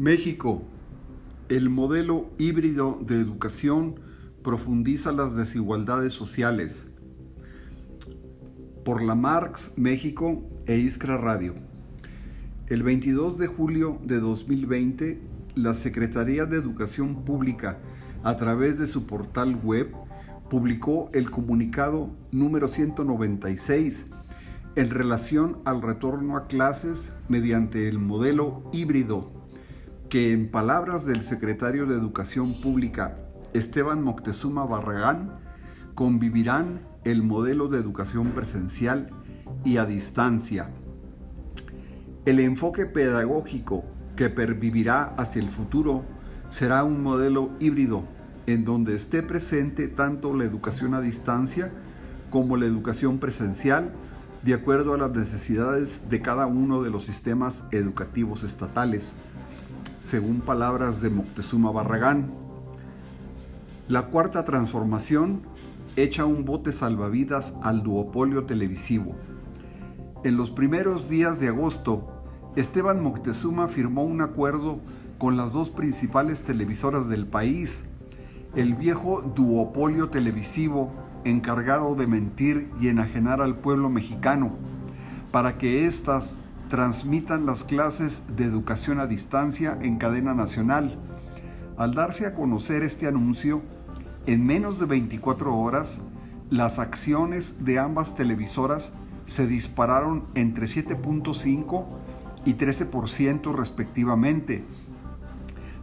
México, el modelo híbrido de educación profundiza las desigualdades sociales. Por la Marx México e Iskra Radio. El 22 de julio de 2020, la Secretaría de Educación Pública, a través de su portal web, publicó el comunicado número 196 en relación al retorno a clases mediante el modelo híbrido que en palabras del secretario de Educación Pública, Esteban Moctezuma Barragán, convivirán el modelo de educación presencial y a distancia. El enfoque pedagógico que pervivirá hacia el futuro será un modelo híbrido en donde esté presente tanto la educación a distancia como la educación presencial de acuerdo a las necesidades de cada uno de los sistemas educativos estatales según palabras de Moctezuma Barragán. La cuarta transformación echa un bote salvavidas al duopolio televisivo. En los primeros días de agosto, Esteban Moctezuma firmó un acuerdo con las dos principales televisoras del país, el viejo duopolio televisivo encargado de mentir y enajenar al pueblo mexicano, para que éstas transmitan las clases de educación a distancia en cadena nacional. Al darse a conocer este anuncio, en menos de 24 horas, las acciones de ambas televisoras se dispararon entre 7.5 y 13% respectivamente.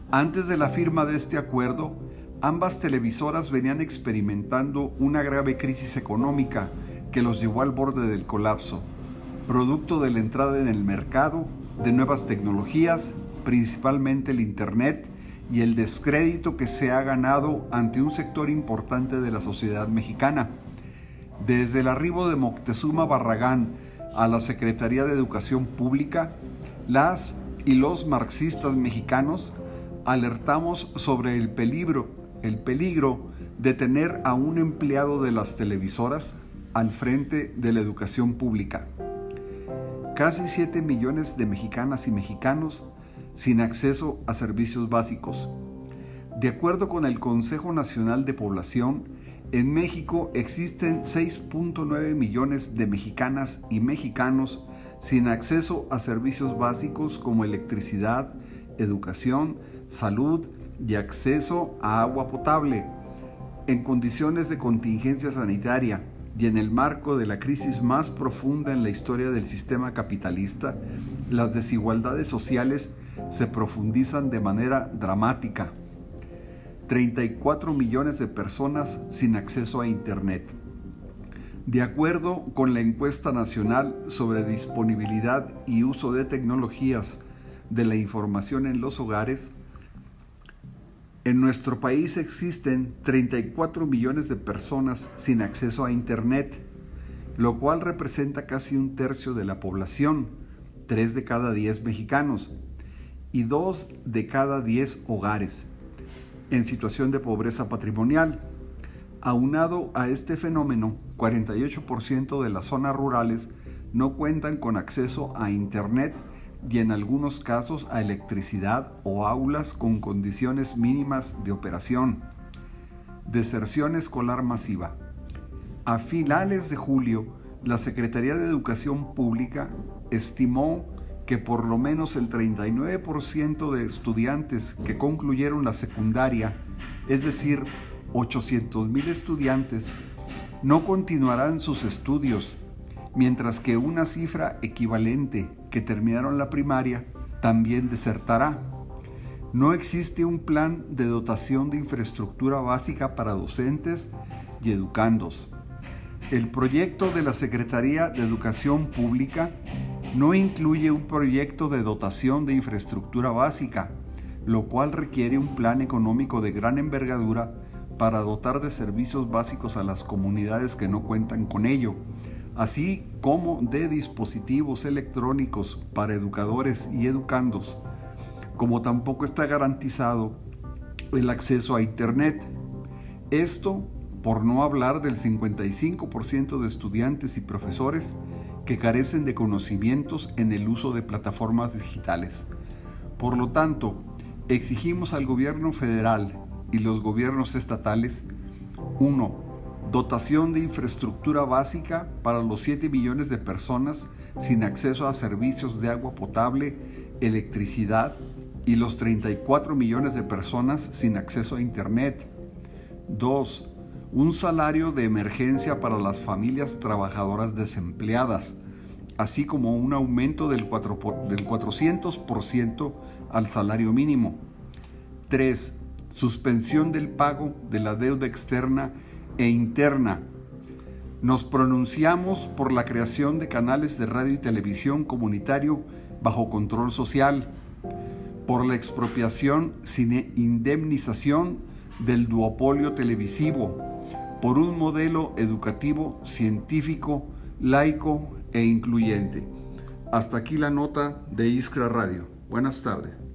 Antes de la firma de este acuerdo, ambas televisoras venían experimentando una grave crisis económica que los llevó al borde del colapso producto de la entrada en el mercado de nuevas tecnologías, principalmente el Internet, y el descrédito que se ha ganado ante un sector importante de la sociedad mexicana. Desde el arribo de Moctezuma Barragán a la Secretaría de Educación Pública, las y los marxistas mexicanos alertamos sobre el peligro, el peligro de tener a un empleado de las televisoras al frente de la educación pública casi 7 millones de mexicanas y mexicanos sin acceso a servicios básicos. De acuerdo con el Consejo Nacional de Población, en México existen 6.9 millones de mexicanas y mexicanos sin acceso a servicios básicos como electricidad, educación, salud y acceso a agua potable. En condiciones de contingencia sanitaria, y en el marco de la crisis más profunda en la historia del sistema capitalista, las desigualdades sociales se profundizan de manera dramática. 34 millones de personas sin acceso a Internet. De acuerdo con la encuesta nacional sobre disponibilidad y uso de tecnologías de la información en los hogares, en nuestro país existen 34 millones de personas sin acceso a Internet, lo cual representa casi un tercio de la población, 3 de cada 10 mexicanos y 2 de cada 10 hogares en situación de pobreza patrimonial. Aunado a este fenómeno, 48% de las zonas rurales no cuentan con acceso a Internet y en algunos casos a electricidad o aulas con condiciones mínimas de operación. Deserción escolar masiva. A finales de julio, la Secretaría de Educación Pública estimó que por lo menos el 39% de estudiantes que concluyeron la secundaria, es decir, 800 mil estudiantes, no continuarán sus estudios mientras que una cifra equivalente que terminaron la primaria también desertará. No existe un plan de dotación de infraestructura básica para docentes y educandos. El proyecto de la Secretaría de Educación Pública no incluye un proyecto de dotación de infraestructura básica, lo cual requiere un plan económico de gran envergadura para dotar de servicios básicos a las comunidades que no cuentan con ello, así como de dispositivos electrónicos para educadores y educandos, como tampoco está garantizado el acceso a Internet. Esto por no hablar del 55% de estudiantes y profesores que carecen de conocimientos en el uso de plataformas digitales. Por lo tanto, exigimos al gobierno federal y los gobiernos estatales 1. Dotación de infraestructura básica para los 7 millones de personas sin acceso a servicios de agua potable, electricidad y los 34 millones de personas sin acceso a Internet. 2. Un salario de emergencia para las familias trabajadoras desempleadas, así como un aumento del, 4 del 400% al salario mínimo. 3. Suspensión del pago de la deuda externa e interna. Nos pronunciamos por la creación de canales de radio y televisión comunitario bajo control social, por la expropiación sin indemnización del duopolio televisivo, por un modelo educativo, científico, laico e incluyente. Hasta aquí la nota de Iskra Radio. Buenas tardes.